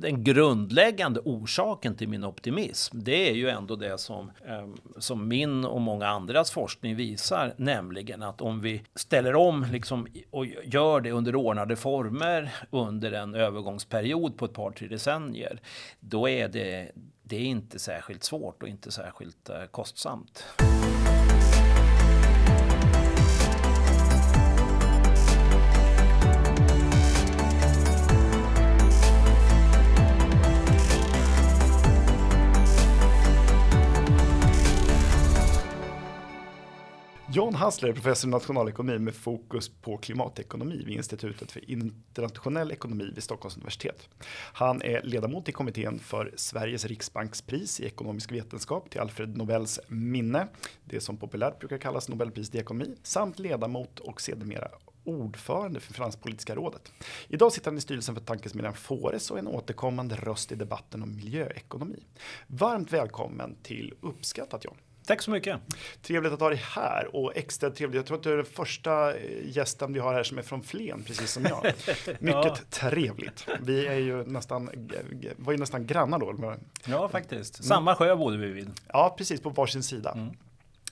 Den grundläggande orsaken till min optimism, det är ju ändå det som, ehm, som min och många andras forskning visar, nämligen att om vi ställer om liksom, och gör det under ordnade former under en övergångsperiod på ett par, tre decennier, då är det, det är inte särskilt svårt och inte särskilt eh, kostsamt. John Hassler är professor i nationalekonomi med fokus på klimatekonomi vid Institutet för internationell ekonomi vid Stockholms universitet. Han är ledamot i kommittén för Sveriges riksbankspris i ekonomisk vetenskap till Alfred Nobels minne, det som populärt brukar kallas Nobelpriset i ekonomi, samt ledamot och sedermera ordförande för Finanspolitiska rådet. Idag sitter han i styrelsen för tankesmedjan Fores och är en återkommande röst i debatten om miljöekonomi. Varmt välkommen till Uppskattat John. Tack så mycket. Trevligt att ha dig här och extra trevligt. Jag tror att du är den första eh, gästen vi har här som är från Flen, precis som jag. Mycket ja. trevligt. Vi är ju nästan, var ju nästan grannar då. Ja, faktiskt. Samma sjö bodde vi vid. Ja, precis på varsin sida. Mm.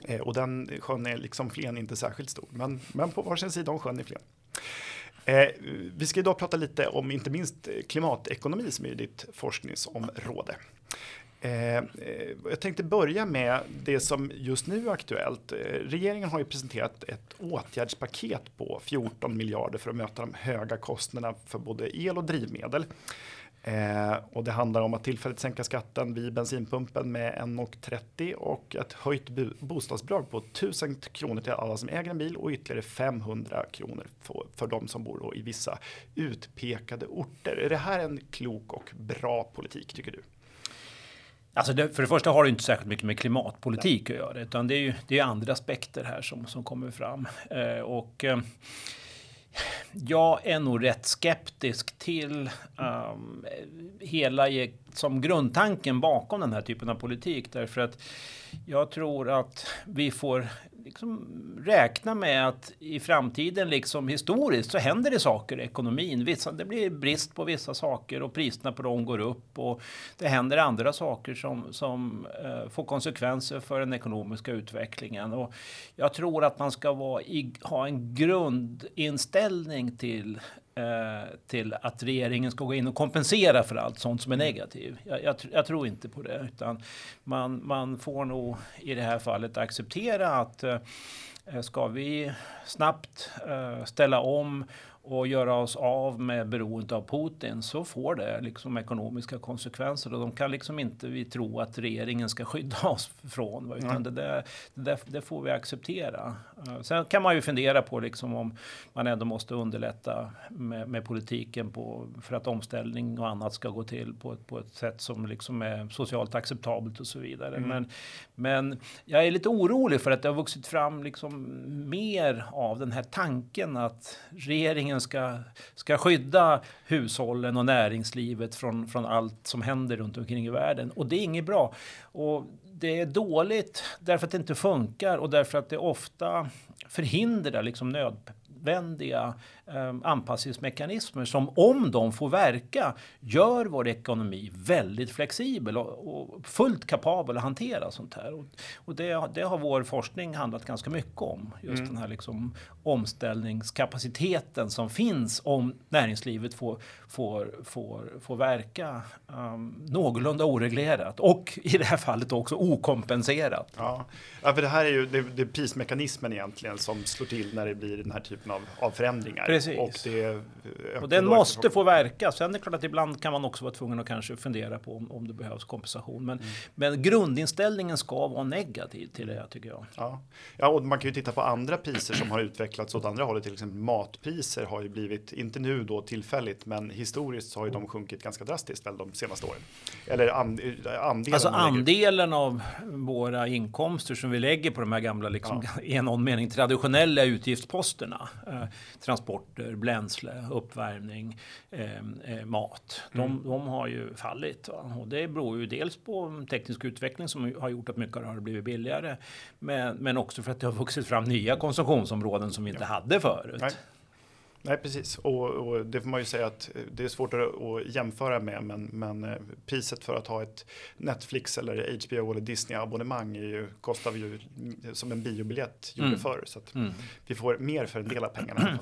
Eh, och den sjön är liksom Flen inte särskilt stor, men, men på varsin sida om sjön i Flen. Eh, vi ska idag prata lite om inte minst klimatekonomi som är ditt forskningsområde. Eh, eh, jag tänkte börja med det som just nu är aktuellt. Eh, regeringen har ju presenterat ett åtgärdspaket på 14 miljarder för att möta de höga kostnaderna för både el och drivmedel. Eh, och det handlar om att tillfälligt sänka skatten vid bensinpumpen med 1,30 och ett höjt bostadsbidrag på 1000 kronor till alla som äger en bil och ytterligare 500 kronor för, för de som bor i vissa utpekade orter. Är det här en klok och bra politik tycker du? Alltså det, för det första har det inte särskilt mycket med klimatpolitik att göra, utan det är ju det är andra aspekter här som, som kommer fram. Eh, och eh, jag är nog rätt skeptisk till um, hela e, som grundtanken bakom den här typen av politik, därför att jag tror att vi får liksom räkna med att i framtiden, liksom historiskt, så händer det saker i ekonomin. Vissa, det blir brist på vissa saker och priserna på dem går upp och det händer andra saker som, som eh, får konsekvenser för den ekonomiska utvecklingen. Och jag tror att man ska vara i, ha en grundinställning till till att regeringen ska gå in och kompensera för allt sånt som är mm. negativt. Jag, jag, jag, tror inte på det, utan man, man får nog i det här fallet acceptera att eh, ska vi snabbt eh, ställa om och göra oss av med beroendet av Putin så får det liksom ekonomiska konsekvenser och de kan liksom inte vi tro att regeringen ska skydda oss från. Utan mm. det, där, det, där, det, får vi acceptera. Uh, sen kan man ju fundera på liksom om man ändå måste underlätta med, med, politiken på, för att omställning och annat ska gå till på, på ett sätt som liksom är socialt acceptabelt och så vidare. Mm. Men, men jag är lite orolig för att det har vuxit fram liksom mer av den här tanken att regeringen regeringen ska, ska skydda hushållen och näringslivet från, från allt som händer runt omkring i världen. Och det är inget bra. Och det är dåligt därför att det inte funkar och därför att det ofta förhindrar liksom nödvändiga eh, anpassningsmekanismer som om de får verka gör vår ekonomi väldigt flexibel och, fullt kapabel att hantera sånt här. Och, och det, det, har vår forskning handlat ganska mycket om. Just mm. den här liksom omställningskapaciteten som finns om näringslivet får, får, får, får verka um, någorlunda oreglerat och i det här fallet också okompenserat. Ja, ja för det här är ju det, det är prismekanismen egentligen som slår till när det blir den här typen av, av förändringar. Precis. Och, det och den måste få verka. Sen är det klart att ibland kan man också vara tvungen att kanske fundera på om, om det behövs kompensation. Men, mm. men grundinställningen ska vara negativ till det tycker jag. Ja. ja, och man kan ju titta på andra priser som har utvecklats åt andra hållet. Till exempel matpriser har ju blivit, inte nu då tillfälligt, men historiskt så har ju de sjunkit ganska drastiskt väl de senaste åren. Eller and, andelen. Alltså andelen av våra inkomster som vi lägger på de här gamla, liksom, ja. i någon mening traditionella utgiftsposterna. Eh, transporter, bränsle, uppvärmning, eh, eh, mat. De, mm. de, har ju fallit. Va? Och det beror ju dels på teknisk utveckling som har gjort att mycket har blivit billigare. Men, men också för att det har vuxit fram nya konsumtionsområden som vi inte hade förut. Nej. Nej, precis. Och, och, det får man ju säga att eh, det är svårt att, jämföra med, men, men, eh, priset för att ha ett Netflix eller HBO eller Disney abonnemang är ju, kostar ju som en biobiljett gjorde mm. förr. Så mm. vi får mer för en del av pengarna.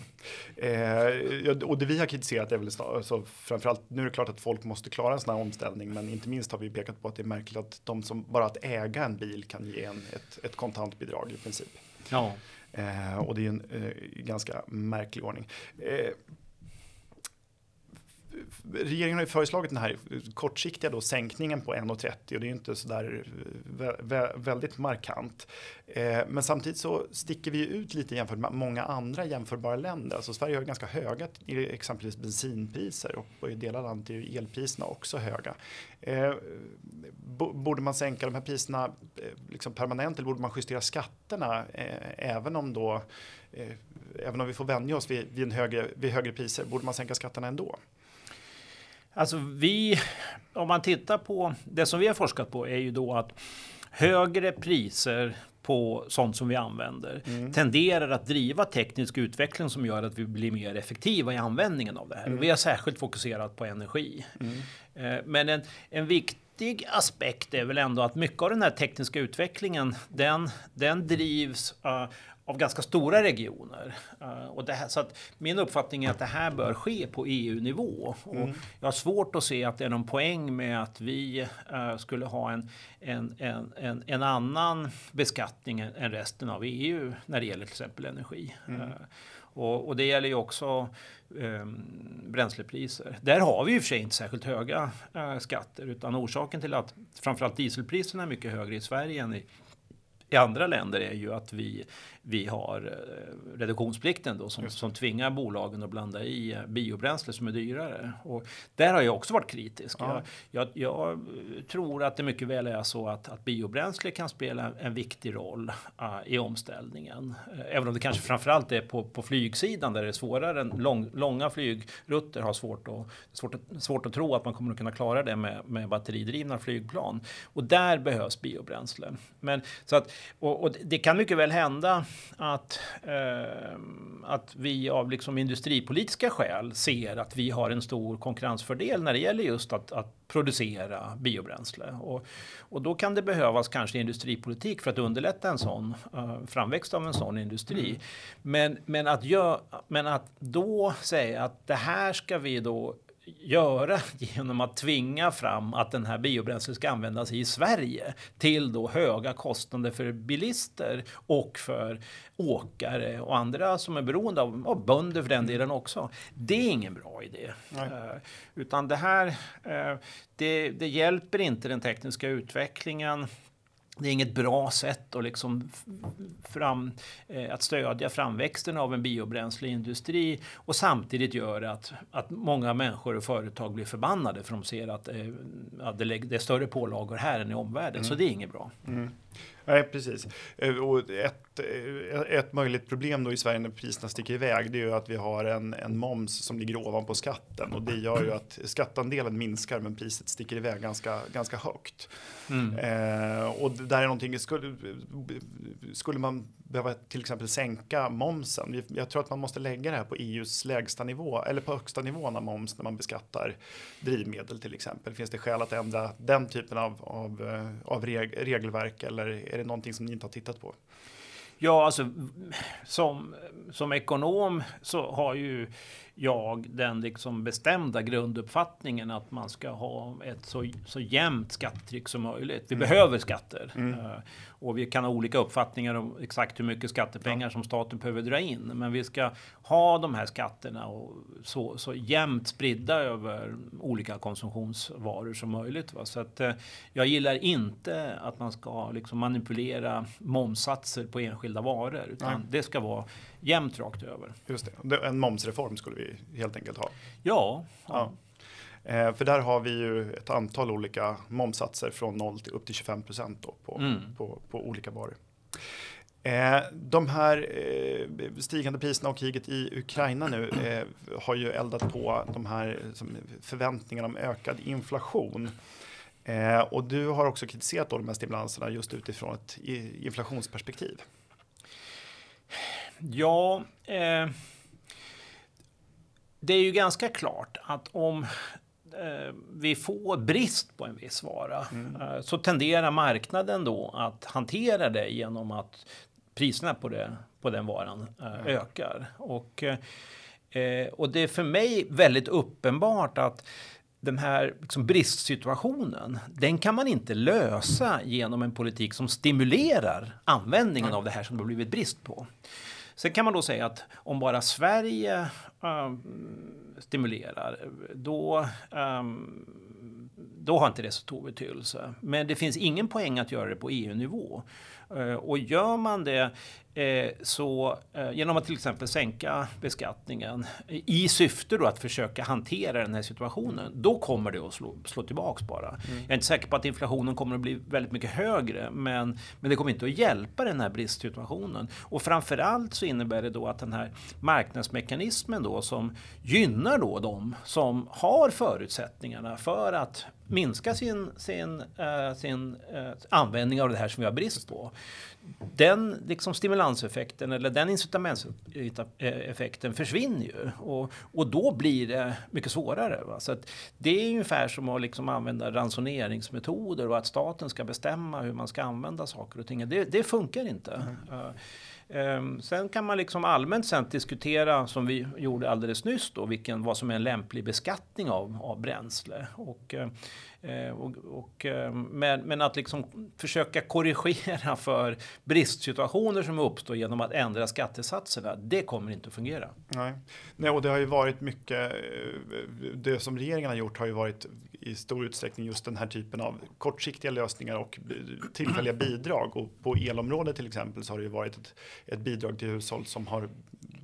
eh, och det vi har kritiserat är väl alltså, framförallt, nu är det klart att folk måste klara en sån här omställning, men inte minst har vi pekat på att det är märkligt att de som bara att äga en bil kan ge en, ett, ett kontantbidrag i princip. Ja. Eh, och det är en eh, ganska märklig ordning. Eh, Regeringen har ju föreslagit den här kortsiktiga då sänkningen på 1,30 och det är ju inte så där väldigt markant. Eh, men samtidigt så sticker vi ut lite jämfört med många andra jämförbara länder. Alltså Sverige har ganska höga exempelvis bensinpriser och i delar av landet är ju elpriserna också höga. Eh, borde man sänka de här priserna eh, liksom permanent eller borde man justera skatterna även om då även om vi får vänja oss vid, vid, en högre, vid högre priser, borde man sänka skatterna ändå? Alltså vi, om man tittar på det som vi har forskat på är ju då att högre priser på sånt som vi använder mm. tenderar att driva teknisk utveckling som gör att vi blir mer effektiva i användningen av det här. Mm. Vi har särskilt fokuserat på energi. Mm. Eh, men en, en viktig aspekt är väl ändå att mycket av den här tekniska utvecklingen den, den drivs uh, av ganska stora regioner. Uh, och det här, så att min uppfattning är att det här bör ske på EU-nivå. Mm. Och jag har svårt att se att det är någon poäng med att vi uh, skulle ha en, en, en, en, en annan beskattning än resten av EU när det gäller till exempel energi. Mm. Uh, och, och, det gäller ju också um, bränslepriser. Där har vi ju för sig inte särskilt höga skatter utan orsaken till att framförallt dieselpriserna är mycket högre i Sverige än i i andra länder är ju att vi, vi har eh, reduktionsplikten då som, som tvingar bolagen att blanda i eh, biobränsle som är dyrare. Och där har jag också varit kritisk. Ja. Jag, jag, jag, tror att det mycket väl är så att, att biobränsle kan spela en viktig roll uh, i omställningen. Även om det kanske framförallt är på, på flygsidan där det är svårare. Lång, långa flygrutter har svårt att, svårt, att, svårt att tro att man kommer att kunna klara det med, med batteridrivna flygplan. Och där behövs biobränsle. Men, så att och, och, det kan mycket väl hända att, eh, att vi av liksom industripolitiska skäl ser att vi har en stor konkurrensfördel när det gäller just att, att producera biobränsle. Och, och då kan det behövas kanske industripolitik för att underlätta en sån uh, framväxt av en sån industri. Mm. Men, men, att gör, men att då säga att det här ska vi då göra genom att tvinga fram att den här biobränslet ska användas i Sverige till då höga kostnader för bilister och för åkare och andra som är beroende av, och bönder för den delen också. Det är ingen bra idé. Uh, utan det här, uh, det, det hjälper inte den tekniska utvecklingen det är inget bra sätt att, liksom fram, eh, att stödja framväxten av en biobränsleindustri och samtidigt göra att, att många människor och företag blir förbannade för de ser att, eh, att det, det är större pålagor här än i omvärlden. Mm. Så det är inget bra. Mm. Nej, precis. Eh, och ett, eh, ett möjligt problem då i Sverige när priserna sticker iväg det är ju att vi har en, en moms som ligger ovanpå skatten och det gör ju att skattandelen minskar men priset sticker iväg ganska, ganska högt. Mm. Eh, och det där är någonting, skulle, skulle man behöva till exempel sänka momsen. Jag tror att man måste lägga det här på EUs lägsta nivå eller på högsta nivån av moms när man beskattar drivmedel till exempel. Finns det skäl att ändra den typen av, av, eh, av reg regelverk eller är det någonting som ni inte har tittat på? Ja, alltså som, som ekonom så har ju jag den liksom bestämda grunduppfattningen att man ska ha ett så, så jämnt skattetryck som möjligt. Vi mm. behöver skatter. Mm. Och vi kan ha olika uppfattningar om exakt hur mycket skattepengar ja. som staten behöver dra in. Men vi ska ha de här skatterna och så, så jämnt spridda över olika konsumtionsvaror som möjligt. Va? Så att, uh, jag gillar inte att man ska liksom manipulera momsatser på enskilda varor. Utan Nej. det ska vara jämnt rakt över. Just det. En momsreform skulle vi helt enkelt ha. Ja. ja. Eh, för där har vi ju ett antal olika momsatser från 0 till upp till 25 procent på, mm. på, på olika varor. Eh, de här eh, stigande priserna och kriget i Ukraina nu eh, har ju eldat på de här förväntningarna om ökad inflation. Eh, och du har också kritiserat då de här stimulanserna just utifrån ett inflationsperspektiv. Ja, eh, det är ju ganska klart att om vi får brist på en viss vara eh, så tenderar marknaden då att hantera det genom att priserna på, det, på den varan eh, ökar. Och, eh, och det är för mig väldigt uppenbart att den här liksom bristsituationen, den kan man inte lösa genom en politik som stimulerar användningen av det här som det har blivit brist på. Sen kan man då säga att om bara Sverige um, stimulerar, då, um, då har inte det så stor betydelse. Men det finns ingen poäng att göra det på EU-nivå. Uh, och gör man det Eh, så eh, genom att till exempel sänka beskattningen i syfte då att försöka hantera den här situationen, då kommer det att slå, slå tillbaks bara. Mm. Jag är inte säker på att inflationen kommer att bli väldigt mycket högre, men, men det kommer inte att hjälpa den här bristsituationen. Och framförallt så innebär det då att den här marknadsmekanismen då som gynnar då de som har förutsättningarna för att minska sin, sin, uh, sin uh, användning av det här som vi har brist på den liksom stimulanseffekten eller den incitamentseffekten försvinner ju och, och då blir det mycket svårare. Va? Så det är ungefär som att liksom använda ransoneringsmetoder och att staten ska bestämma hur man ska använda saker och ting. Det, det funkar inte. Mm. Uh, Ehm, sen kan man liksom allmänt sen diskutera, som vi gjorde alldeles nyss, då, vilken, vad som är en lämplig beskattning av, av bränsle. Och, Eh, Eh, och, och, eh, men, men, att liksom försöka korrigera för bristsituationer som uppstår genom att ändra skattesatserna, det kommer inte att fungera. Nej, Nej och det har ju varit mycket, eh, det som regeringen har gjort har ju varit i stor utsträckning just den här typen av kortsiktiga lösningar och tillfälliga bidrag. Och på elområdet till exempel så har det ju varit ett, ett bidrag till hushåll som har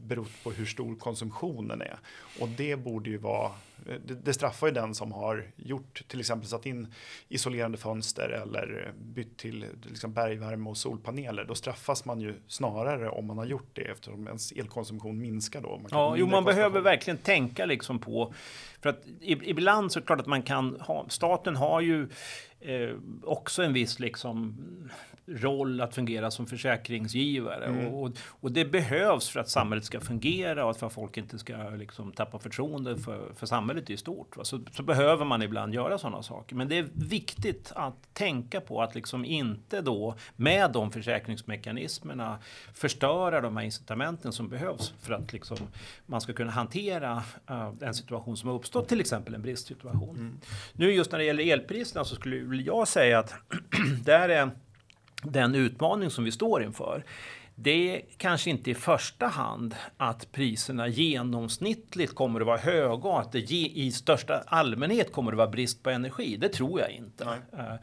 berott på hur stor konsumtionen är. Och det borde ju vara, det, det straffar ju den som har gjort, till exempel satt in isolerande fönster eller bytt till liksom bergvärme och solpaneler. Då straffas man ju snarare om man har gjort det eftersom ens elkonsumtion minskar då. Man ja, jo, man behöver verkligen tänka liksom på, för att ibland så är det klart att man kan ha, staten har ju eh, också en viss liksom roll att fungera som försäkringsgivare. Mm. Och, och, det behövs för att samhället ska fungera och för att folk inte ska liksom, tappa förtroende för, för samhället i stort. Så, så, behöver man ibland göra sådana saker. Men det är viktigt att tänka på att liksom inte då med de försäkringsmekanismerna förstöra de här incitamenten som behövs för att liksom, man ska kunna hantera uh, en situation som har uppstått, till exempel en bristsituation. Mm. Nu just när det gäller elpriserna så skulle jag säga att där är den utmaning som vi står inför det är kanske inte i första hand att priserna genomsnittligt kommer att vara höga och att det i största allmänhet kommer att vara brist på energi. Det tror jag inte. Uh,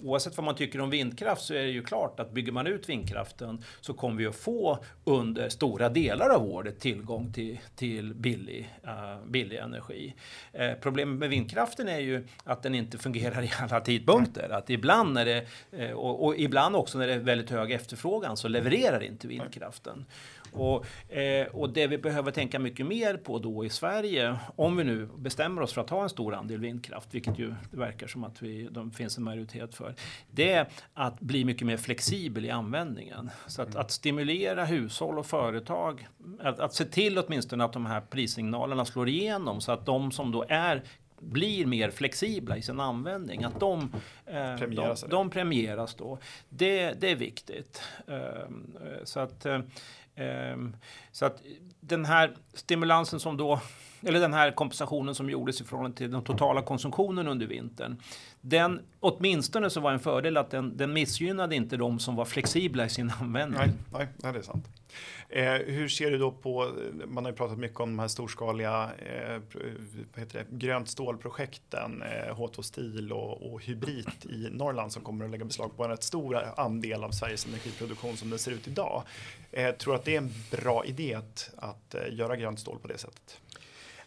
oavsett vad man tycker om vindkraft så är det ju klart att bygger man ut vindkraften så kommer vi att få under stora delar av året tillgång till, till billig, uh, billig energi. Uh, problemet med vindkraften är ju att den inte fungerar i alla tidpunkter. Att ibland när det, och, och ibland också när det är väldigt hög efterfrågan så levererar inte inte vindkraften. Och, eh, och det vi behöver tänka mycket mer på då i Sverige, om vi nu bestämmer oss för att ha en stor andel vindkraft, vilket ju det verkar som att vi, de finns en majoritet för, det är att bli mycket mer flexibel i användningen. Så att, att stimulera hushåll och företag, att, att se till åtminstone att de här prissignalerna slår igenom så att de som då är blir mer flexibla i sin användning. Att de, eh, premieras, de, de premieras då. Det, det är viktigt. Eh, så, att, ehm, så att den här stimulansen som då eller den här kompensationen som gjordes i förhållande till den totala konsumtionen under vintern. Den, åtminstone så var en fördel att den, den missgynnade inte de som var flexibla i sin användning. Nej, nej, nej det är sant. Eh, hur ser du då på, man har ju pratat mycket om de här storskaliga eh, vad heter det, grönt stålprojekten, eh, H2 Steel och, och Hybrid i Norrland som kommer att lägga beslag på en rätt stor andel av Sveriges energiproduktion som den ser ut idag. Eh, tror du att det är en bra idé att, att eh, göra grönt stål på det sättet?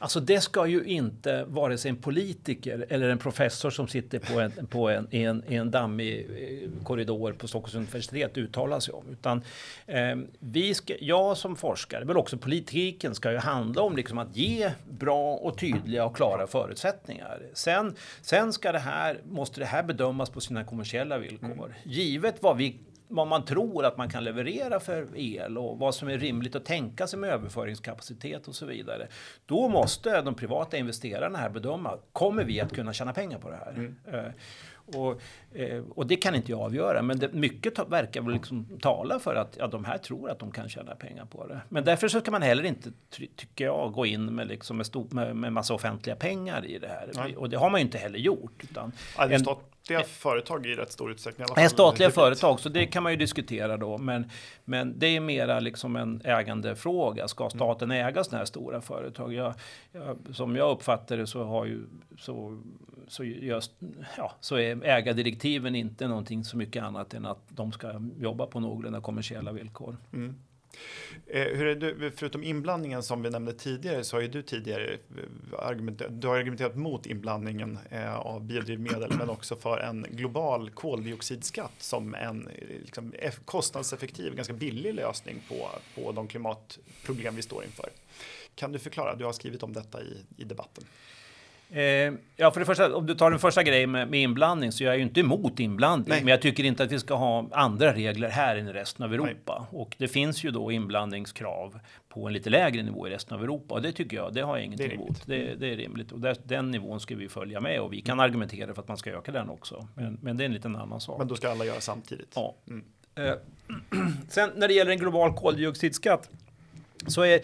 Alltså det ska ju inte vare sig en politiker eller en professor som sitter på en, på en, i, en, i en dammig eh, korridor på Stockholms universitet uttala sig om. Utan eh, vi ska, jag som forskare, men också politiken, ska ju handla om liksom att ge bra och tydliga och klara förutsättningar. Sen, sen ska det här, måste det här bedömas på sina kommersiella villkor. Mm. Givet vad vi vad man tror att man kan leverera för el och vad som är rimligt att tänka sig med överföringskapacitet och så vidare. Då måste de privata investerarna här bedöma, kommer vi att kunna tjäna pengar på det här? Mm. Och, eh, och, det kan inte jag avgöra, men det, mycket verkar väl liksom tala för att ja, de här tror att de kan tjäna pengar på det. Men därför så ska man heller inte, tycker jag, gå in med, liksom med, stor, med, med massa offentliga pengar i det här. Nej. Och det har man ju inte heller gjort. Utan ja, en, statliga företag i rätt stor utsträckning. I alla fall. Statliga företag, så det kan man ju diskutera då. Men, men det är mera liksom en ägandefråga. Ska staten äga sådana här stora företag? Jag, jag, som jag uppfattar det så har ju så så, just, ja, så är ägardirektiven inte någonting så mycket annat än att de ska jobba på någorlunda kommersiella villkor. Mm. Eh, hur är du, förutom inblandningen som vi nämnde tidigare så har ju du tidigare eh, argumenterat, du har argumenterat mot inblandningen eh, av biodrivmedel men också för en global koldioxidskatt som en liksom, kostnadseffektiv, ganska billig lösning på, på de klimatproblem vi står inför. Kan du förklara? Du har skrivit om detta i, i debatten. Eh, ja, för det första, om du tar den första grejen med, med inblandning så jag är ju inte emot inblandning. Nej. Men jag tycker inte att vi ska ha andra regler här än i resten av Europa. Nej. Och det finns ju då inblandningskrav på en lite lägre nivå i resten av Europa. Och det tycker jag, det har jag ingenting emot. Det, det, är rimligt. Och där, den nivån ska vi följa med och vi kan argumentera för att man ska öka den också. Men, men det är en liten annan sak. Men då ska alla göra samtidigt? Ja. Mm. Eh, sen när det gäller en global koldioxidskatt så är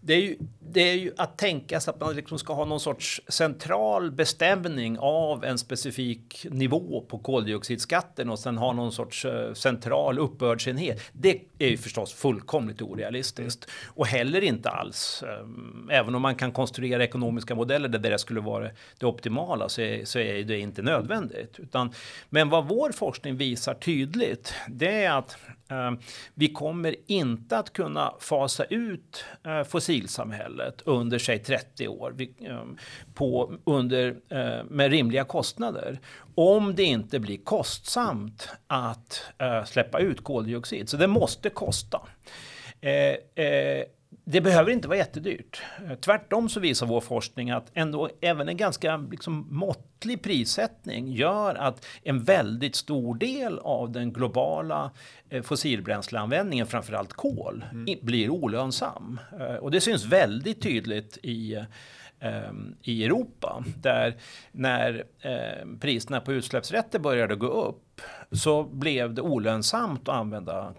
det, är ju, det är ju att tänka sig att man liksom ska ha någon sorts central bestämning av en specifik nivå på koldioxidskatten och sen ha någon sorts eh, central uppbördsenhet. Det är ju förstås fullkomligt orealistiskt och heller inte alls. Eh, även om man kan konstruera ekonomiska modeller där det skulle vara det optimala så är, så är det inte nödvändigt. Utan, men vad vår forskning visar tydligt, det är att eh, vi kommer inte att kunna fasa ut eh, fossilsamhället under sig 30 år ehm, på, under, eh, med rimliga kostnader om det inte blir kostsamt att eh, släppa ut koldioxid. Så det måste kosta. Eh, eh, det behöver inte vara jättedyrt. Tvärtom så visar vår forskning att ändå även en ganska liksom, måttlig prissättning gör att en väldigt stor del av den globala eh, fossilbränsleanvändningen, framförallt kol, mm. blir olönsam. Eh, och det syns väldigt tydligt i eh, i Europa där när priserna på utsläppsrätter började gå upp så blev det olönsamt att använda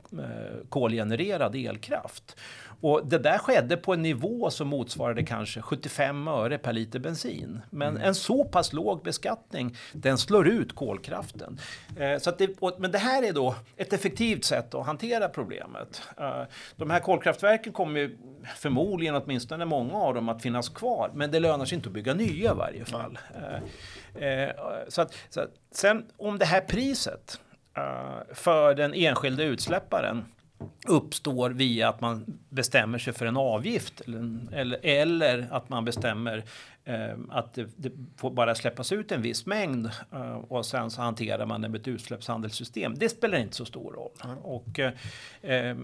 kolgenererad elkraft. Och det där skedde på en nivå som motsvarade kanske 75 öre per liter bensin. Men mm. en så pass låg beskattning, den slår ut kolkraften. Eh, så det, och, men det här är då ett effektivt sätt att hantera problemet. Eh, de här kolkraftverken kommer ju förmodligen, åtminstone många av dem, att finnas kvar. Men det lönar sig inte att bygga nya i varje fall. Eh, eh så att, så att, sen om det här priset eh, för den enskilde utsläpparen uppstår via att man bestämmer sig för en avgift eller, eller, eller att man bestämmer eh, att det, det, får bara släppas ut en viss mängd eh, och sen så hanterar man det med ett utsläppshandelssystem. Det spelar inte så stor roll. Och, eh,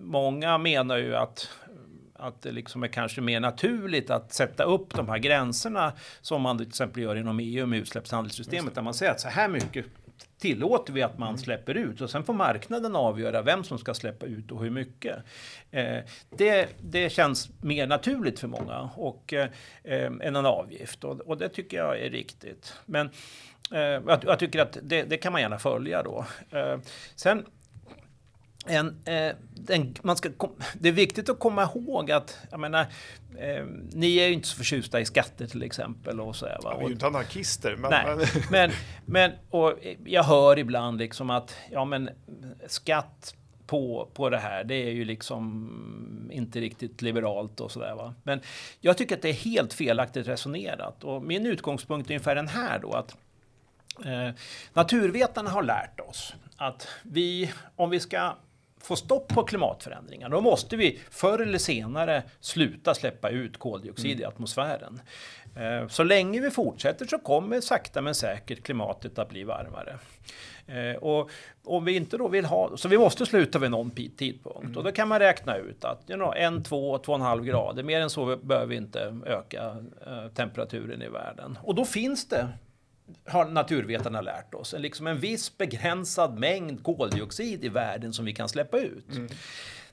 många menar ju att att det liksom är kanske mer naturligt att sätta upp de här gränserna som man till exempel gör inom EU med utsläppshandelssystemet där man säger att så här mycket tillåter vi att man mm. släpper ut och sen får marknaden avgöra vem som ska släppa ut och hur mycket. Eh, det, det känns mer naturligt för många och, eh, än en avgift och, och, det tycker jag är riktigt. Men eh, jag, jag, tycker att det, det, kan man gärna följa då. Eh, sen en, eh, den, man ska, det är viktigt att komma ihåg att, jag menar, eh, ni är ju inte så förtjusta i skatter till exempel. Och så här, va? Ja, vi är ju inte anarkister. Men, nej, men, men, och jag hör ibland liksom att ja, men, skatt på, på det här, det är ju liksom inte riktigt liberalt och sådär. Men jag tycker att det är helt felaktigt resonerat. Och min utgångspunkt är ungefär den här då att eh, naturvetarna har lärt oss att vi, om vi ska få stopp på klimatförändringar, då måste vi förr eller senare sluta släppa ut koldioxid mm. i atmosfären. Eh, så länge vi fortsätter så kommer sakta men säkert klimatet att bli varmare. Eh, och om vi inte då vill ha, så vi måste sluta vid någon tidpunkt mm. och då kan man räkna ut att you know, en, två, två och en halv grader, mer än så behöver vi inte öka eh, temperaturen i världen. Och då finns det har naturvetarna lärt oss, liksom en viss begränsad mängd koldioxid i världen som vi kan släppa ut. Mm.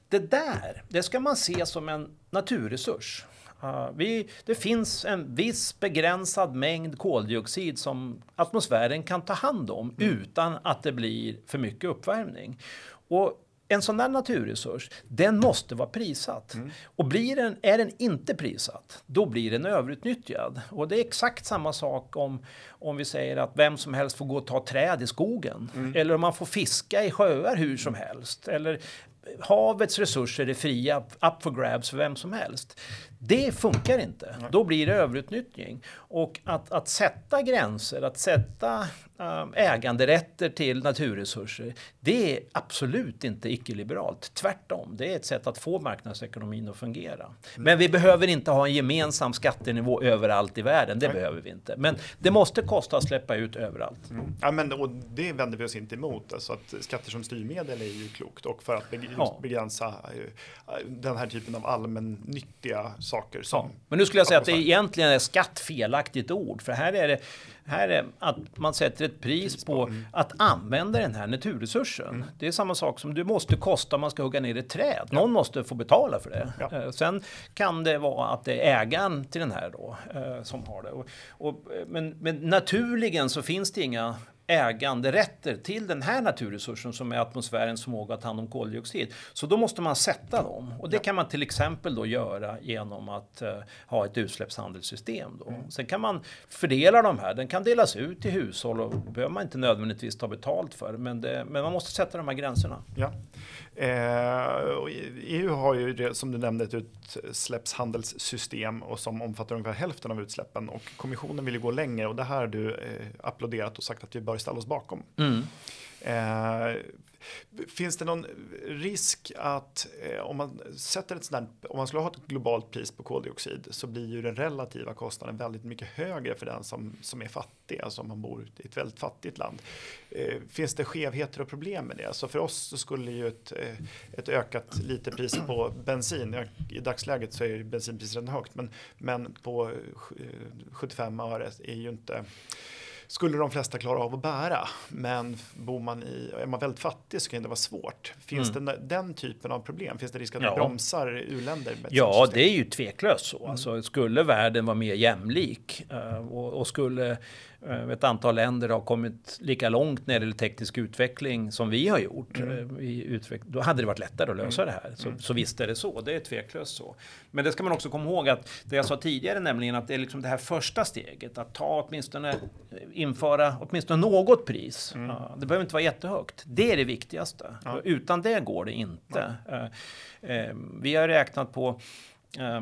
Det där, det ska man se som en naturresurs. Uh, vi, det finns en viss begränsad mängd koldioxid som atmosfären kan ta hand om mm. utan att det blir för mycket uppvärmning. Och en sån där naturresurs, den måste vara prissatt. Mm. Och blir den, är den inte prissatt, då blir den överutnyttjad. Och det är exakt samma sak om, om vi säger att vem som helst får gå och ta träd i skogen. Mm. Eller om man får fiska i sjöar hur som helst. Eller havets resurser är fria, up for grabs för vem som helst. Det funkar inte. Då blir det överutnyttjning. Och att, att sätta gränser, att sätta um, äganderätter till naturresurser, det är absolut inte icke-liberalt. Tvärtom, det är ett sätt att få marknadsekonomin att fungera. Men vi behöver inte ha en gemensam skattenivå överallt i världen. Det Nej. behöver vi inte. Men det måste kosta att släppa ut överallt. Mm. Ja, men, och det vänder vi oss inte emot. Alltså att skatter som styrmedel är ju klokt och för att begränsa ja. den här typen av allmännyttiga saker. Som ja. Men nu skulle jag säga att det egentligen är skatt felaktigt ord. För här är det här är att man sätter ett pris på mm. att använda den här naturresursen. Mm. Det är samma sak som det måste kosta om man ska hugga ner ett träd. Någon måste få betala för det. Ja. Eh, sen kan det vara att det är ägaren till den här då eh, som har det. Och, och, men, men naturligen så finns det inga äganderätter till den här naturresursen som är atmosfärens förmåga att ta hand om koldioxid. Så då måste man sätta dem och det kan man till exempel då göra genom att uh, ha ett utsläppshandelssystem. Då. Mm. Sen kan man fördela de här. Den kan delas ut till hushåll och behöver man inte nödvändigtvis ta betalt för. Men, det, men man måste sätta de här gränserna. Ja. Eh, EU har ju det, som du nämnde ett utsläppshandelssystem och som omfattar ungefär hälften av utsläppen och kommissionen vill ju gå längre och det här har du eh, applåderat och sagt att vi bör ställa oss bakom. Mm. Eh, Finns det någon risk att eh, om man sätter ett sådant, om man skulle ha ett globalt pris på koldioxid så blir ju den relativa kostnaden väldigt mycket högre för den som, som är fattig, alltså om man bor i ett väldigt fattigt land. Eh, finns det skevheter och problem med det? Alltså för oss så skulle ju ett, eh, ett ökat literpris på bensin, i dagsläget så är bensinpriset högt, men, men på 75 eh, öre är ju inte skulle de flesta klara av att bära. Men bor man i, är man väldigt fattig så kan det vara svårt. Finns mm. det den typen av problem? Finns det risk att ja. det bromsar u-länder? Ja, det är ju tveklöst så. Mm. Alltså, skulle världen vara mer jämlik eh, och, och skulle ett antal länder har kommit lika långt när det gäller teknisk utveckling som vi har gjort. Mm. Eh, då hade det varit lättare att lösa mm. det här. Så, mm. så visst är det så, det är tveklöst så. Men det ska man också komma ihåg att det jag sa tidigare, nämligen att det är liksom det här första steget, att ta åtminstone, eh, införa åtminstone något pris. Mm. Ja, det behöver inte vara jättehögt. Det är det viktigaste. Ja. Utan det går det inte. Ja. Vi har räknat på Eh,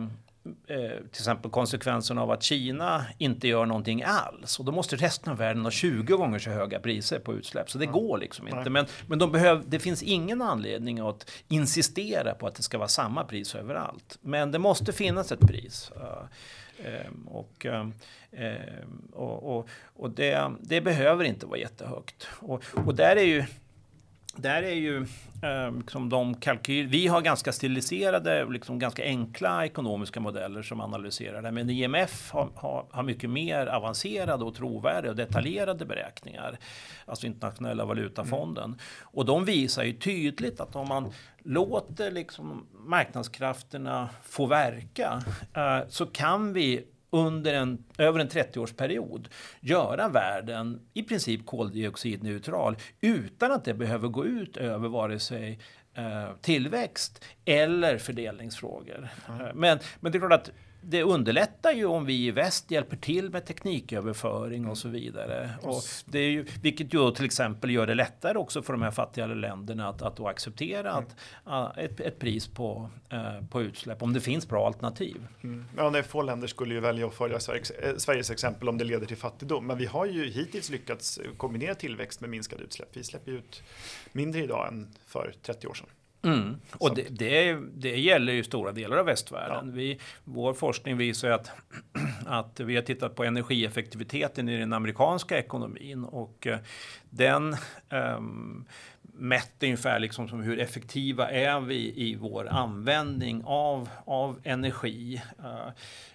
till exempel konsekvensen av att Kina inte gör någonting alls. Och då måste resten av världen ha 20 gånger så höga priser på utsläpp. Så det mm. går liksom inte. Men, men de behöv, det finns ingen anledning att insistera på att det ska vara samma pris överallt. Men det måste finnas ett pris. Uh, och, uh, och, och, och det, det, behöver inte vara jättehögt. Och, och där är ju där är ju eh, liksom de kalkyler, vi har ganska stiliserade, liksom ganska enkla ekonomiska modeller som analyserar det. Men IMF har, har, har mycket mer avancerade och trovärdiga och detaljerade beräkningar. Alltså internationella valutafonden. Mm. Och de visar ju tydligt att om man låter liksom marknadskrafterna få verka eh, så kan vi under en, över en 30-årsperiod göra världen i princip koldioxidneutral utan att det behöver gå ut över vare sig eh, tillväxt eller fördelningsfrågor. Mm. Men, men det är klart att det underlättar ju om vi i väst hjälper till med tekniköverföring och så vidare. Och det är ju, vilket ju till exempel gör det lättare också för de här fattigare länderna att, att acceptera mm. att, ett, ett, pris på, uh, på utsläpp, om det finns bra alternativ. Mm. Ja, det få länder skulle ju välja att följa Sveriges, eh, Sveriges exempel om det leder till fattigdom. Men vi har ju hittills lyckats kombinera tillväxt med minskade utsläpp. Vi släpper ut mindre idag än för 30 år sedan. Mm. Och det, det, det, gäller ju stora delar av västvärlden. Ja. Vi, vår forskning visar att, att vi har tittat på energieffektiviteten i den amerikanska ekonomin och eh, den um, mätt ungefär liksom som hur effektiva är vi i vår användning av, av energi. Uh,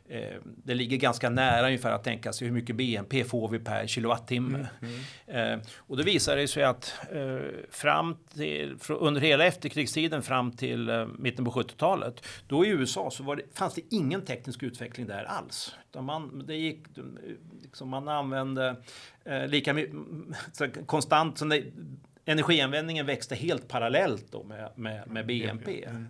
Eh, det ligger ganska nära ungefär att tänka sig hur mycket BNP får vi per kilowattimme. Mm, mm. Eh, och då visar det sig att eh, fram till, under hela efterkrigstiden fram till mitten på 70-talet, då i USA så var det, fanns det ingen teknisk utveckling där alls. man, det gick, liksom man använde lika mycket, konstant, som det, energianvändningen växte helt parallellt då med, med, med BNP. Mm.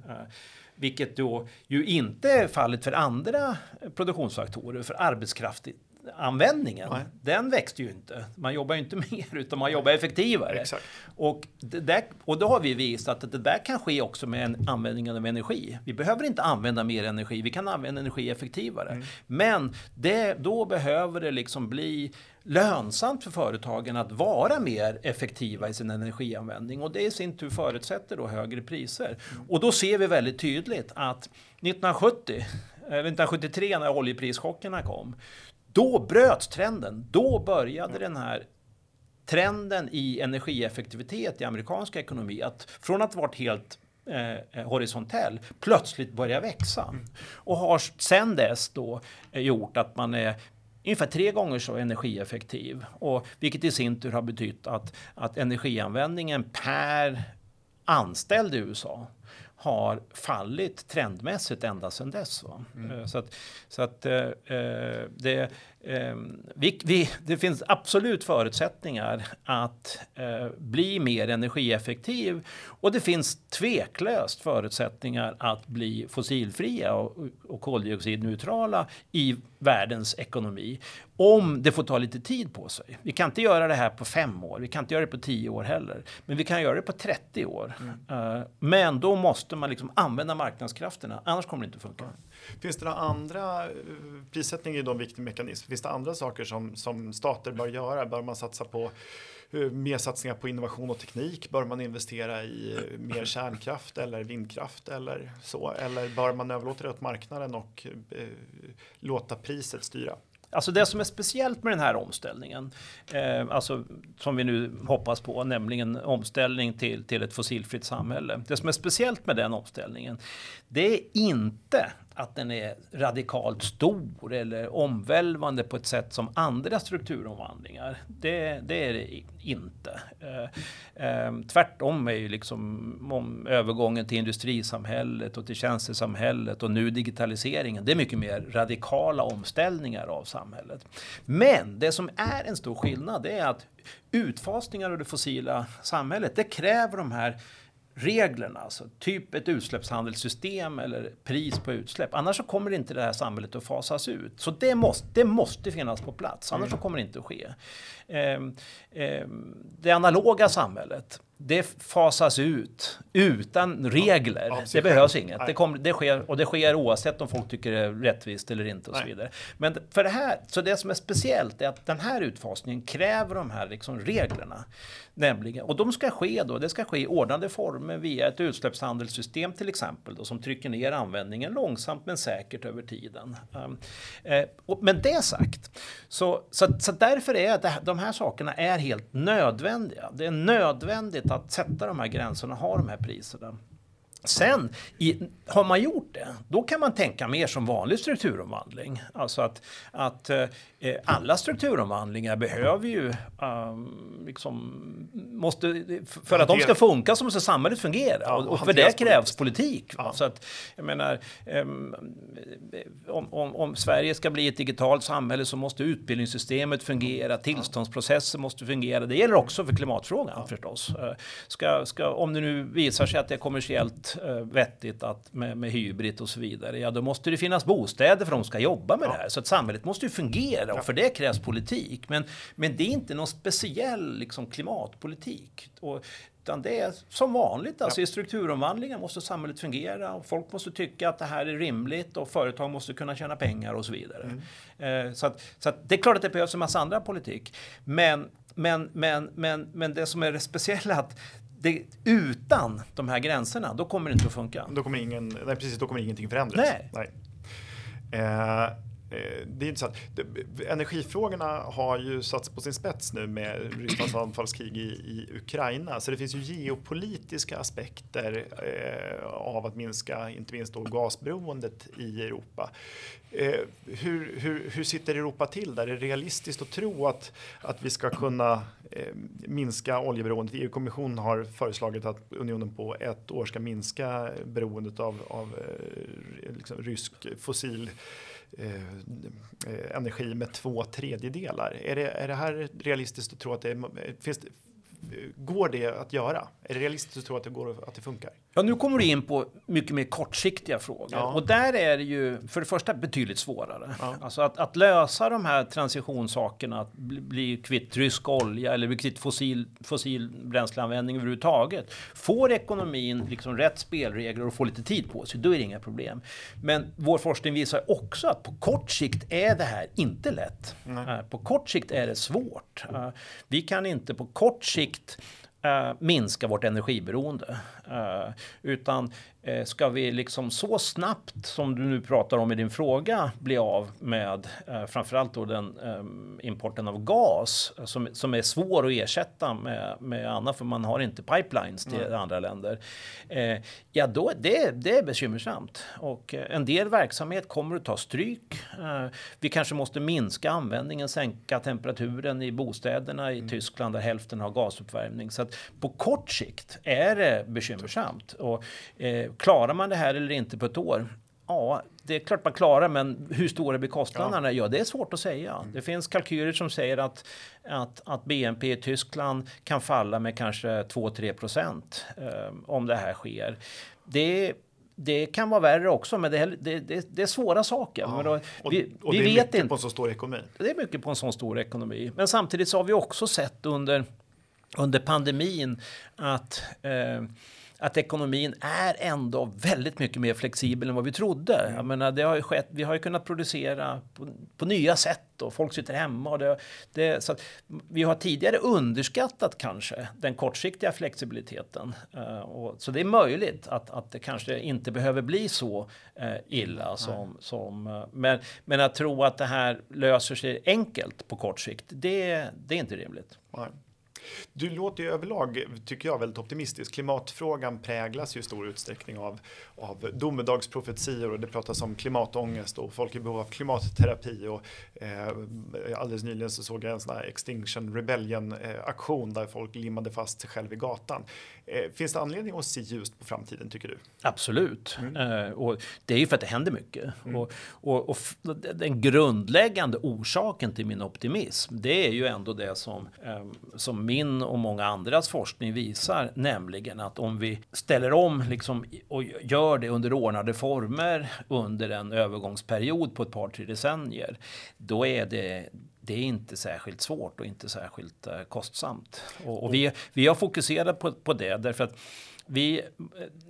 Vilket då ju inte är fallet för andra produktionsfaktorer, för arbetskraftanvändningen. Nej. Den växte ju inte. Man jobbar ju inte mer, utan man jobbar effektivare. Exakt. Och, där, och då har vi visat att det där kan ske också med en användningen av energi. Vi behöver inte använda mer energi, vi kan använda energi effektivare. Mm. Men det, då behöver det liksom bli lönsamt för företagen att vara mer effektiva i sin energianvändning och det i sin tur förutsätter då högre priser. Mm. Och då ser vi väldigt tydligt att 1970, 1973 eh, när oljeprischockerna kom, då bröts trenden. Då började den här trenden i energieffektivitet i amerikansk ekonomi att från att varit helt eh, horisontell plötsligt börja växa. Mm. Och har sen dess då eh, gjort att man är ungefär tre gånger så energieffektiv. Och, vilket i sin tur har betytt att, att energianvändningen per anställd i USA har fallit trendmässigt ända sedan dess. Mm. Eh, så att, så att eh, eh det, vi, vi, det finns absolut förutsättningar att eh, bli mer energieffektiv och det finns tveklöst förutsättningar att bli fossilfria och, och koldioxidneutrala i världens ekonomi. Om det får ta lite tid på sig. Vi kan inte göra det här på fem år, vi kan inte göra det på tio år heller. Men vi kan göra det på 30 år. Mm. Uh, men då måste man liksom använda marknadskrafterna, annars kommer det inte funka. Finns det några andra, eh, prissättning är då en viktig mekanism, finns det andra saker som, som stater bör göra? Bör man satsa på eh, mer satsningar på innovation och teknik? Bör man investera i eh, mer kärnkraft eller vindkraft eller så? Eller bör man överlåta det åt marknaden och eh, låta priset styra? Alltså det som är speciellt med den här omställningen, eh, alltså som vi nu hoppas på, nämligen omställning till, till ett fossilfritt samhälle. Det som är speciellt med den omställningen, det är inte att den är radikalt stor eller omvälvande på ett sätt som andra strukturomvandlingar. Det, det är det inte. Eh, eh, tvärtom är ju liksom övergången till industrisamhället och till tjänstesamhället och nu digitaliseringen. Det är mycket mer radikala omställningar av samhället. Men det som är en stor skillnad det är att utfasningar av det fossila samhället, det kräver de här reglerna, alltså typ ett utsläppshandelssystem eller pris på utsläpp. Annars så kommer inte det här samhället att fasas ut. Så det måste, det måste finnas på plats, annars så mm. kommer det inte att ske. Eh, eh, det analoga samhället, det fasas ut utan regler. Ja, det behövs inget. Det, kommer, det, sker, och det sker oavsett om folk tycker det är rättvist eller inte och så vidare. Men för det här, så det som är speciellt är att den här utfasningen kräver de här liksom reglerna. Nämligen, och de ska ske då, det ska ske i ordnade former via ett utsläppshandelssystem till exempel då, som trycker ner användningen långsamt men säkert över tiden. Um, eh, och, men det sagt, så, så, så därför är det, de här sakerna är helt nödvändiga. Det är nödvändigt att sätta de här gränserna och ha de här priserna. Sen, i, har man gjort det, då kan man tänka mer som vanlig strukturomvandling. Alltså att, att eh, alla strukturomvandlingar behöver ju, um, liksom, måste, för att de ska funka så måste samhället fungera. Och, och för det krävs politik. Ja. Så att, jag menar, um, om, om, om, Sverige ska bli ett digitalt samhälle så måste utbildningssystemet fungera, tillståndsprocesser måste fungera. Det gäller också för klimatfrågan ja. förstås. Uh, ska, ska, om det nu visar sig att det är kommersiellt uh, vettigt att med, med hybrid och så vidare, ja då måste det finnas bostäder för de ska jobba med ja. det här. Så att samhället måste ju fungera och för det krävs politik. Men, men det är inte någon speciell liksom, klimatpolitik. Och, utan det är som vanligt, alltså ja. i strukturomvandlingar måste samhället fungera och folk måste tycka att det här är rimligt och företag måste kunna tjäna pengar och så vidare. Mm. Eh, så, att, så att det är klart att det behövs en massa andra politik. Men, men, men, men, men det som är det speciella är att det, utan de här gränserna, då kommer det inte att funka. Då kommer, ingen, nej, precis, då kommer ingenting förändras. Nej. nej. Eh, det är intressant. Energifrågorna har ju satts på sin spets nu med Rysslands anfallskrig i, i Ukraina. Så det finns ju geopolitiska aspekter eh, av att minska inte minst då gasberoendet i Europa. Eh, hur, hur, hur sitter Europa till där? Är det realistiskt att tro att, att vi ska kunna eh, minska oljeberoendet? EU-kommissionen har föreslagit att unionen på ett år ska minska beroendet av, av eh, liksom rysk fossil Eh, eh, energi med två tredjedelar. Är det, är det här realistiskt att tro att det finns, går det att göra? Är det realistiskt att tro att det går att det funkar? Ja, nu kommer du in på mycket mer kortsiktiga frågor ja. och där är det ju för det första betydligt svårare. Ja. Alltså att, att, lösa de här transitionssakerna, att bli, bli kvitt rysk olja eller bli kvitt fossil, fossil bränsleanvändning överhuvudtaget. Får ekonomin liksom rätt spelregler och får lite tid på sig, då är det inga problem. Men vår forskning visar också att på kort sikt är det här inte lätt. Nej. Eh, på kort sikt är det svårt. Eh, vi kan inte på kort sikt eh, minska vårt energiberoende. Eh, utan eh, ska vi liksom så snabbt som du nu pratar om i din fråga bli av med eh, framförallt då den importen av gas som, som är svår att ersätta med, med annat för man har inte pipelines till mm. andra länder. Ja, då det, det är bekymmersamt och en del verksamhet kommer att ta stryk. Vi kanske måste minska användningen, sänka temperaturen i bostäderna i mm. Tyskland där hälften har gasuppvärmning. Så att på kort sikt är det bekymmersamt bekymmersamt. Och, eh, klarar man det här eller inte på ett år? Ja, det är klart man klarar, men hur stora blir kostnaderna? Ja. ja, det är svårt att säga. Mm. Det finns kalkyler som säger att, att, att BNP i Tyskland kan falla med kanske 2-3 procent eh, om det här sker. Det det kan vara värre också, men det är, det, det, det är svåra saker. Ja. Då, vi, och, och vi det är vet mycket inte, på en så stor ekonomi. Det är mycket på en så stor ekonomi. Men samtidigt så har vi också sett under, under pandemin att eh, att ekonomin är ändå väldigt mycket mer flexibel än vad vi trodde. Mm. Jag menar, det har ju skett, vi har ju kunnat producera på, på nya sätt och folk sitter hemma. Och det, det, så vi har tidigare underskattat kanske den kortsiktiga flexibiliteten. Uh, och, så det är möjligt att, att det kanske inte behöver bli så uh, illa. Som, som, uh, men, men att tro att det här löser sig enkelt på kort sikt, det, det är inte rimligt. Nej. Du låter ju överlag, tycker jag, väldigt optimistisk. Klimatfrågan präglas ju i stor utsträckning av, av domedagsprofetior och det pratas om klimatångest och folk i behov av klimatterapi. Och, eh, alldeles nyligen så såg jag en sån här Extinction Rebellion-aktion där folk limmade fast sig själv i gatan. Eh, finns det anledning att se ljust på framtiden tycker du? Absolut. Mm. Eh, och det är ju för att det händer mycket. Mm. Och, och, och, den grundläggande orsaken till min optimism, det är ju ändå det som, eh, som min min och många andras forskning visar, nämligen att om vi ställer om liksom, och gör det under ordnade former under en övergångsperiod på ett par, tre decennier, då är det det är inte särskilt svårt och inte särskilt eh, kostsamt. Och, och, vi, vi har fokuserat på, på det därför att vi,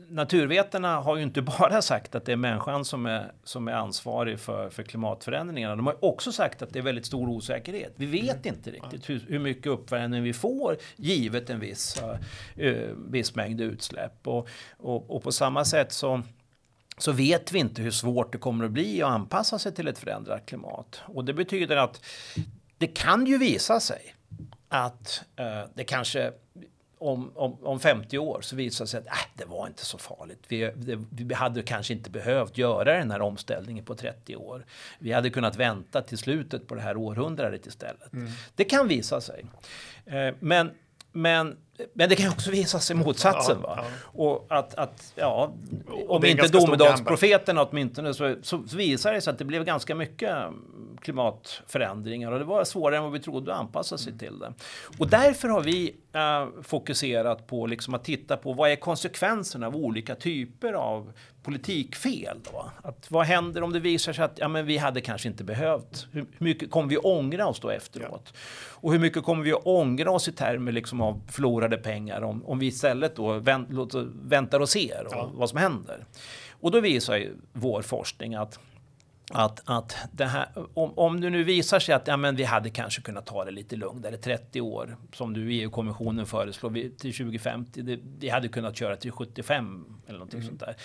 naturvetarna har ju inte bara sagt att det är människan som är, som är ansvarig för, för klimatförändringarna. De har också sagt att det är väldigt stor osäkerhet. Vi vet mm. inte riktigt hur, hur mycket uppvärmning vi får givet en viss, uh, viss mängd utsläpp. Och, och, och på samma sätt så så vet vi inte hur svårt det kommer att bli att anpassa sig till ett förändrat klimat. Och det betyder att det kan ju visa sig att uh, det kanske om, om, om 50 år så visar det sig att äh, det var inte så farligt. Vi, det, vi hade kanske inte behövt göra den här omställningen på 30 år. Vi hade kunnat vänta till slutet på det här århundradet istället. Mm. Det kan visa sig. Eh, men men, men det kan också visa sig motsatsen. Ja, va? Ja. Och att, att ja, om inte domedagsprofeterna åtminstone så, så visar det sig att det blev ganska mycket klimatförändringar och det var svårare än vad vi trodde att anpassa sig mm. till det. Och därför har vi äh, fokuserat på liksom att titta på vad är konsekvenserna av olika typer av politikfel. Då? Att vad händer om det visar sig att ja, men vi hade kanske inte behövt? Hur mycket kommer vi ångra oss då efteråt? Ja. Och hur mycket kommer vi att ångra oss i termer liksom av förlorade pengar om, om vi istället då vänt, låter, väntar och ser och ja. vad som händer? Och då visar ju vår forskning att att, att det här, om, om det nu visar sig att ja, men vi hade kanske kunnat ta det lite lugnare, 30 år som du EU-kommissionen föreslår till 2050, det, vi hade kunnat köra till 75 eller någonting mm. sånt där.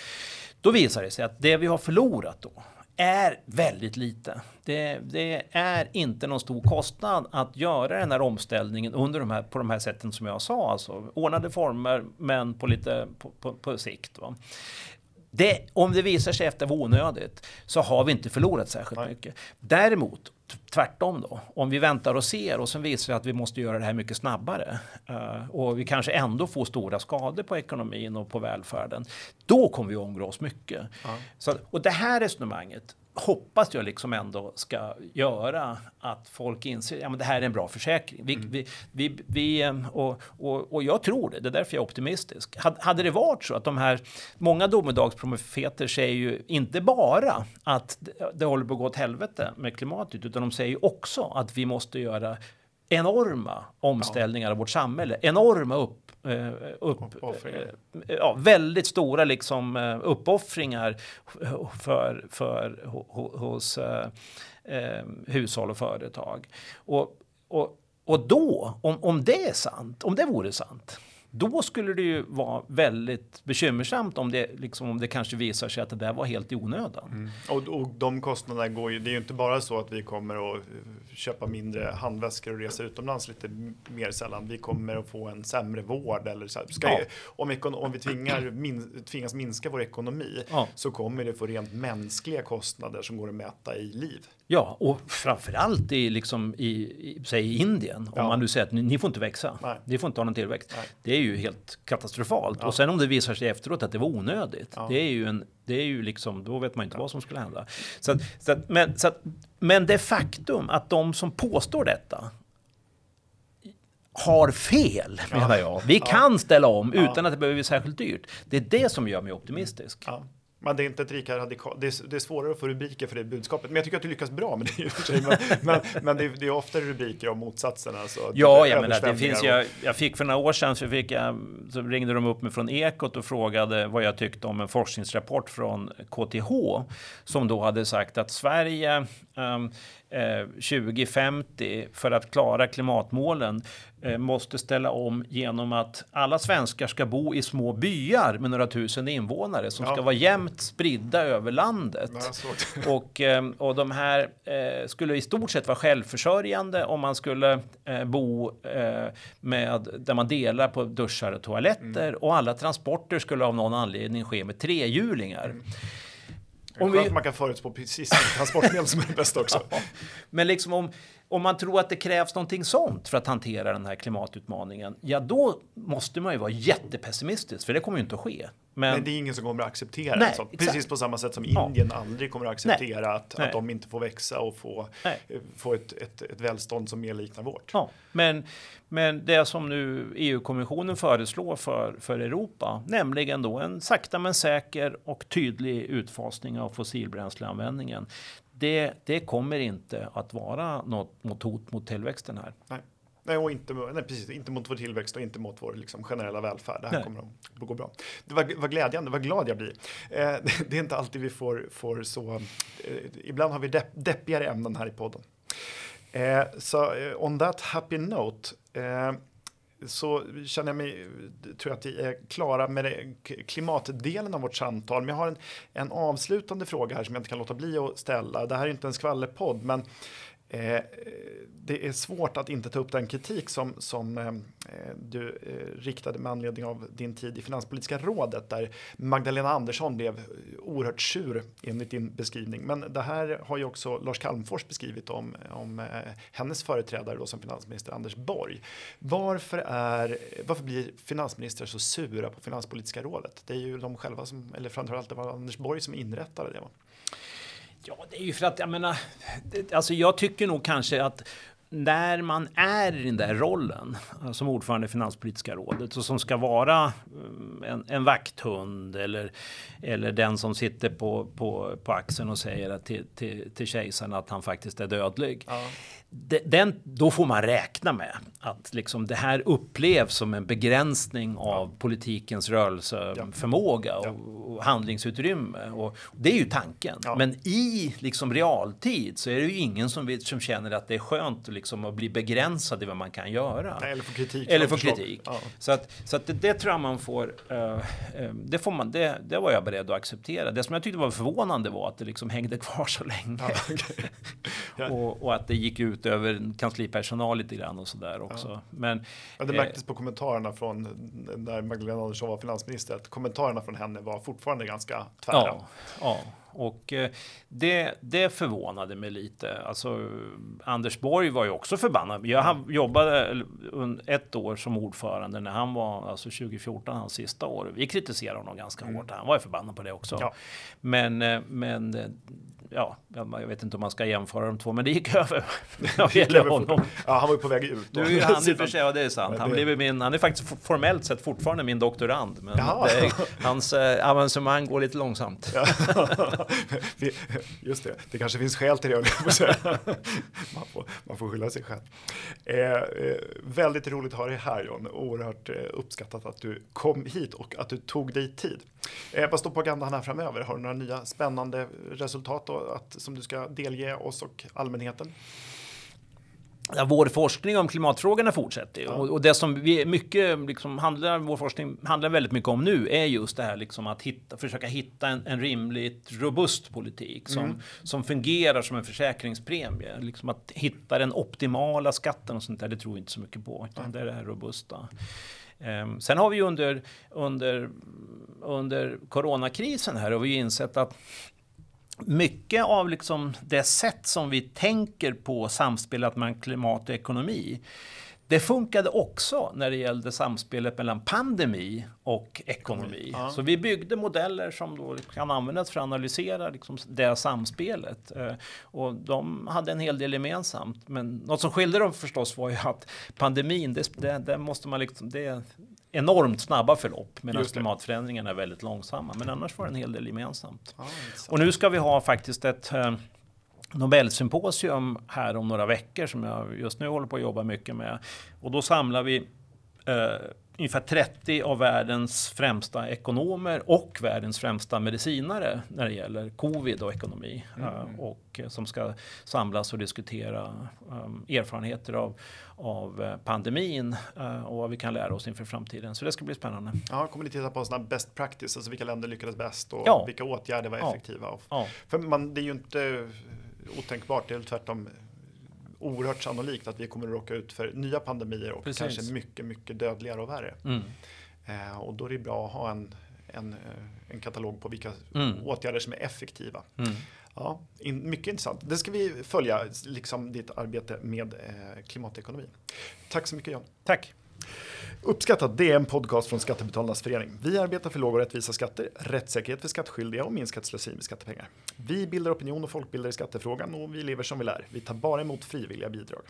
Då visar det sig att det vi har förlorat då är väldigt lite. Det, det, är inte någon stor kostnad att göra den här omställningen under de här, på de här sätten som jag sa. Alltså ordnade former, men på lite på, på, på sikt. Va? Det, om det visar sig efter vara onödigt så har vi inte förlorat särskilt Nej. mycket. Däremot tvärtom då. Om vi väntar och ser och sen visar det att vi måste göra det här mycket snabbare uh, och vi kanske ändå får stora skador på ekonomin och på välfärden. Då kommer vi ångra oss mycket. Ja. Så, och det här resonemanget hoppas jag liksom ändå ska göra att folk inser att ja, det här är en bra försäkring. Vi, mm. vi, vi, vi, eh, och, och, och, jag tror det, det är därför jag är optimistisk. Hade det varit så att de här, många domedagsprofeter säger ju inte bara att det håller på att gå åt helvete med klimatet, utan de säger också att vi måste göra enorma omställningar ja. av vårt samhälle, enorma upp, eh, upp eh, ja, väldigt stora liksom eh, uppoffringar för, för hos eh, hushåll och företag. Och, och, och då, om, om det är sant, om det vore sant, då skulle det ju vara väldigt bekymmersamt om det, liksom, om det kanske visar sig att det där var helt i onödan. Mm. Och, och de kostnaderna går ju, det är ju inte bara så att vi kommer att eh, köpa mindre handväskor och resa utomlands lite mer sällan. Vi kommer att få en sämre vård eller så. Ska ja. om, om vi tvingar, min, tvingas minska vår ekonomi ja. så kommer det få rent mänskliga kostnader som går att mäta i liv. Ja, och framförallt i, liksom i, i, säg Indien. Om man nu säger att ni, ni, får inte växa. Nej. Ni får inte ha någon tillväxt. Nej. Det är ju helt katastrofalt. Ja. Och sen om det visar sig efteråt att det var onödigt. Ja. Det är ju en, det är ju liksom, då vet man inte vad som skulle hända. Så, att, så att, men, så att, men det faktum att de som påstår detta har fel, menar jag. Vi kan ställa om utan att det behöver bli särskilt dyrt. Det är det som gör mig optimistisk. Men det är inte ett lika radikalt. Det, är, det är svårare att få rubriker för det budskapet. Men jag tycker att du lyckas bra med det i och för sig. Men, men, men det, är, det, är ofta rubriker om motsatsen. Alltså, ja, jag menar, det finns jag, jag fick för några år sedan så, fick jag, så ringde de upp mig från Ekot och frågade vad jag tyckte om en forskningsrapport från KTH som då hade sagt att Sverige 2050 för att klara klimatmålen eh, måste ställa om genom att alla svenskar ska bo i små byar med några tusen invånare som ja. ska vara jämnt spridda över landet. och, eh, och de här eh, skulle i stort sett vara självförsörjande om man skulle bo med där man delar på duschar och toaletter mm. och alla transporter skulle av någon anledning ske med trehjulingar. Mm. Om vi... man kan förutspå precis transportmedel som är det bästa också. Ja, men liksom om, om man tror att det krävs någonting sånt för att hantera den här klimatutmaningen, ja då måste man ju vara jättepessimistisk, för det kommer ju inte att ske. Men, men det är ingen som kommer att acceptera Nej, sånt. Precis på samma sätt som Indien ja. aldrig kommer att acceptera Nej. Att, att de inte får växa och få, få ett, ett, ett välstånd som mer liknar vårt. Ja. Men, men det som nu EU-kommissionen föreslår för, för Europa, nämligen då en sakta men säker och tydlig utfasning av fossilbränsleanvändningen det, det kommer inte att vara något mot hot mot tillväxten här. Nej. Nej, och inte, nej, precis, inte mot vår tillväxt och inte mot vår liksom, generella välfärd. Det här nej. kommer att gå bra. Det var, var glädjande, vad glad jag blir. Eh, det är inte alltid vi får, får så... Eh, ibland har vi depp, deppigare ämnen här i podden. Eh, så eh, on that happy note eh, så känner jag mig, tror jag att vi är klara med klimatdelen av vårt samtal. Men jag har en, en avslutande fråga här som jag inte kan låta bli att ställa. Det här är inte en skvallerpodd, men Eh, det är svårt att inte ta upp den kritik som, som eh, du eh, riktade med anledning av din tid i Finanspolitiska rådet där Magdalena Andersson blev oerhört sur enligt din beskrivning. Men det här har ju också Lars Calmfors beskrivit om, om eh, hennes företrädare då som finansminister Anders Borg. Varför, är, varför blir finansministrar så sura på Finanspolitiska rådet? Det är ju de själva som, eller framförallt det var Anders Borg som inrättade det. Va? Ja, det är ju för att jag menar, alltså jag tycker nog kanske att när man är i den där rollen som ordförande i Finanspolitiska rådet och som ska vara eh, en, en vakthund eller, eller den som sitter på, på, på axeln och säger till, till, till kejsaren att han faktiskt är dödlig. Ja. Den, då får man räkna med att liksom det här upplevs som en begränsning av politikens rörelseförmåga och, handlingsutrymme. Och det är ju tanken. Ja. Men i liksom realtid så är det ju ingen som, vet, som känner att det är skönt att liksom att bli begränsad i vad man kan göra. Nej, eller få kritik. Eller få kritik. Ja. Så, att, så att det, det tror jag man får, eh, eh, det får man, det, det var jag beredd att acceptera. Det som jag tyckte var förvånande var att det liksom hängde kvar så länge. Ja, okej. Ja. och, och att det gick ut över kanslipersonal lite grann och sådär också. Men det Eh. märktes på kommentarerna från när Magdalena Andersson var finansminister att kommentarerna från henne var fortfarande ganska tvära. Ja, ja. och eh, det, det förvånade mig lite. Alltså, Anders Borg var ju också förbannad. Jag Mm. jobbade ett år som ordförande när han var, alltså 2014, hans sista år. Vi kritiserade honom ganska hårt. Han var ju förbannad på det också. Mm. Ja. Men, eh, men eh, ja, jag vet inte om man ska jämföra de två, men det gick över vad gäller Över honom. Ja, han var ju på väg ut. Nu är ju han i för sig, ja det är sant. Han, det- blev min, han är faktiskt formellt sett fortfarande min doktorand. Men det, hans eh, avancemang går lite långsamt. Just det, det kanske finns skäl till det. Man får, man får skylla sig själv. Eh, eh, väldigt roligt att ha dig här John. Oerhört eh, uppskattat att du kom hit och att du tog dig tid. Eh, vad står på agendan här framöver? Har du några nya spännande resultat då, att, som du ska delge oss och allmänheten? Ja, vår forskning om klimatfrågorna fortsätter. Ja. och, och det som vi mycket liksom handlar, vår forskning handlar väldigt mycket om nu är just det här liksom att hitta, försöka hitta en, en rimligt robust politik som, Mm. som fungerar som en försäkringspremie. Liksom att hitta den optimala skatten och sånt där, det tror vi inte så mycket på, utan det är det här robusta. Ehm, sen har vi ju under, under, under coronakrisen här har vi insett att mycket av liksom det sätt som vi tänker på samspelet mellan klimat och ekonomi det funkade också när det gällde samspelet mellan pandemi och ekonomi. Ja. Så vi byggde modeller som då kan användas för att analysera liksom det samspelet. Eh, Och de hade en hel del gemensamt. Men något som skilde dem förstås var ju att pandemin, det, det, det måste man liksom, det enormt snabba förlopp medan klimatförändringarna är väldigt långsamma. Men annars var det en hel del gemensamt. Intressant. Och nu ska vi ha faktiskt ett eh, Nobelsymposium här om några veckor som jag just nu håller på att jobba mycket med. Och då samlar vi eh, ungefär 30 av världens främsta ekonomer och världens främsta medicinare när det gäller covid och ekonomi. Eh, och eh, som ska samlas och diskutera eh, erfarenheter av, av pandemin och vad vi kan lära oss inför framtiden. Så det ska bli spännande. Ja, kommer ni titta på sådana best practice, alltså vilka länder lyckades bäst och Ja. vilka åtgärder var Ja. effektiva? Och Ja. För man, det är ju inte otänkbart, det är tvärtom oerhört sannolikt att vi kommer att råka ut för nya pandemier och Precis. kanske mycket, mycket dödligare och värre. Mm. Eh, och då är det bra att ha en, en, eh, en katalog på vilka Mm. åtgärder som är effektiva. Mm. Ja, in, mycket intressant. Det ska vi följa, liksom ditt arbete med eh, klimatekonomi. Tack så mycket Jan. Tack! Uppskattat, det är en podcast från Skattebetalarnas förening. Vi arbetar för låga och rättvisa skatter, rättssäkerhet för skattskyldiga och minskat slöseri med skattepengar. Vi bildar opinion och folkbildar i skattefrågan och vi lever som vi lär. Vi tar bara emot frivilliga bidrag.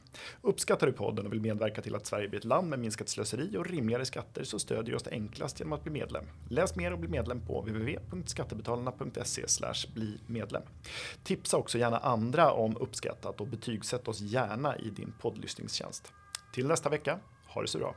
Uppskattar du podden och vill medverka till att Sverige blir ett land med minskat slöseri och rimligare skatter så stödjer du oss enklast genom att bli medlem. Läs mer och bli medlem på www.skattebetalarna.se bli medlem. Tipsa också gärna andra om uppskattat och betygsätt oss gärna i din poddlyssningstjänst. Till nästa vecka, ha det så bra.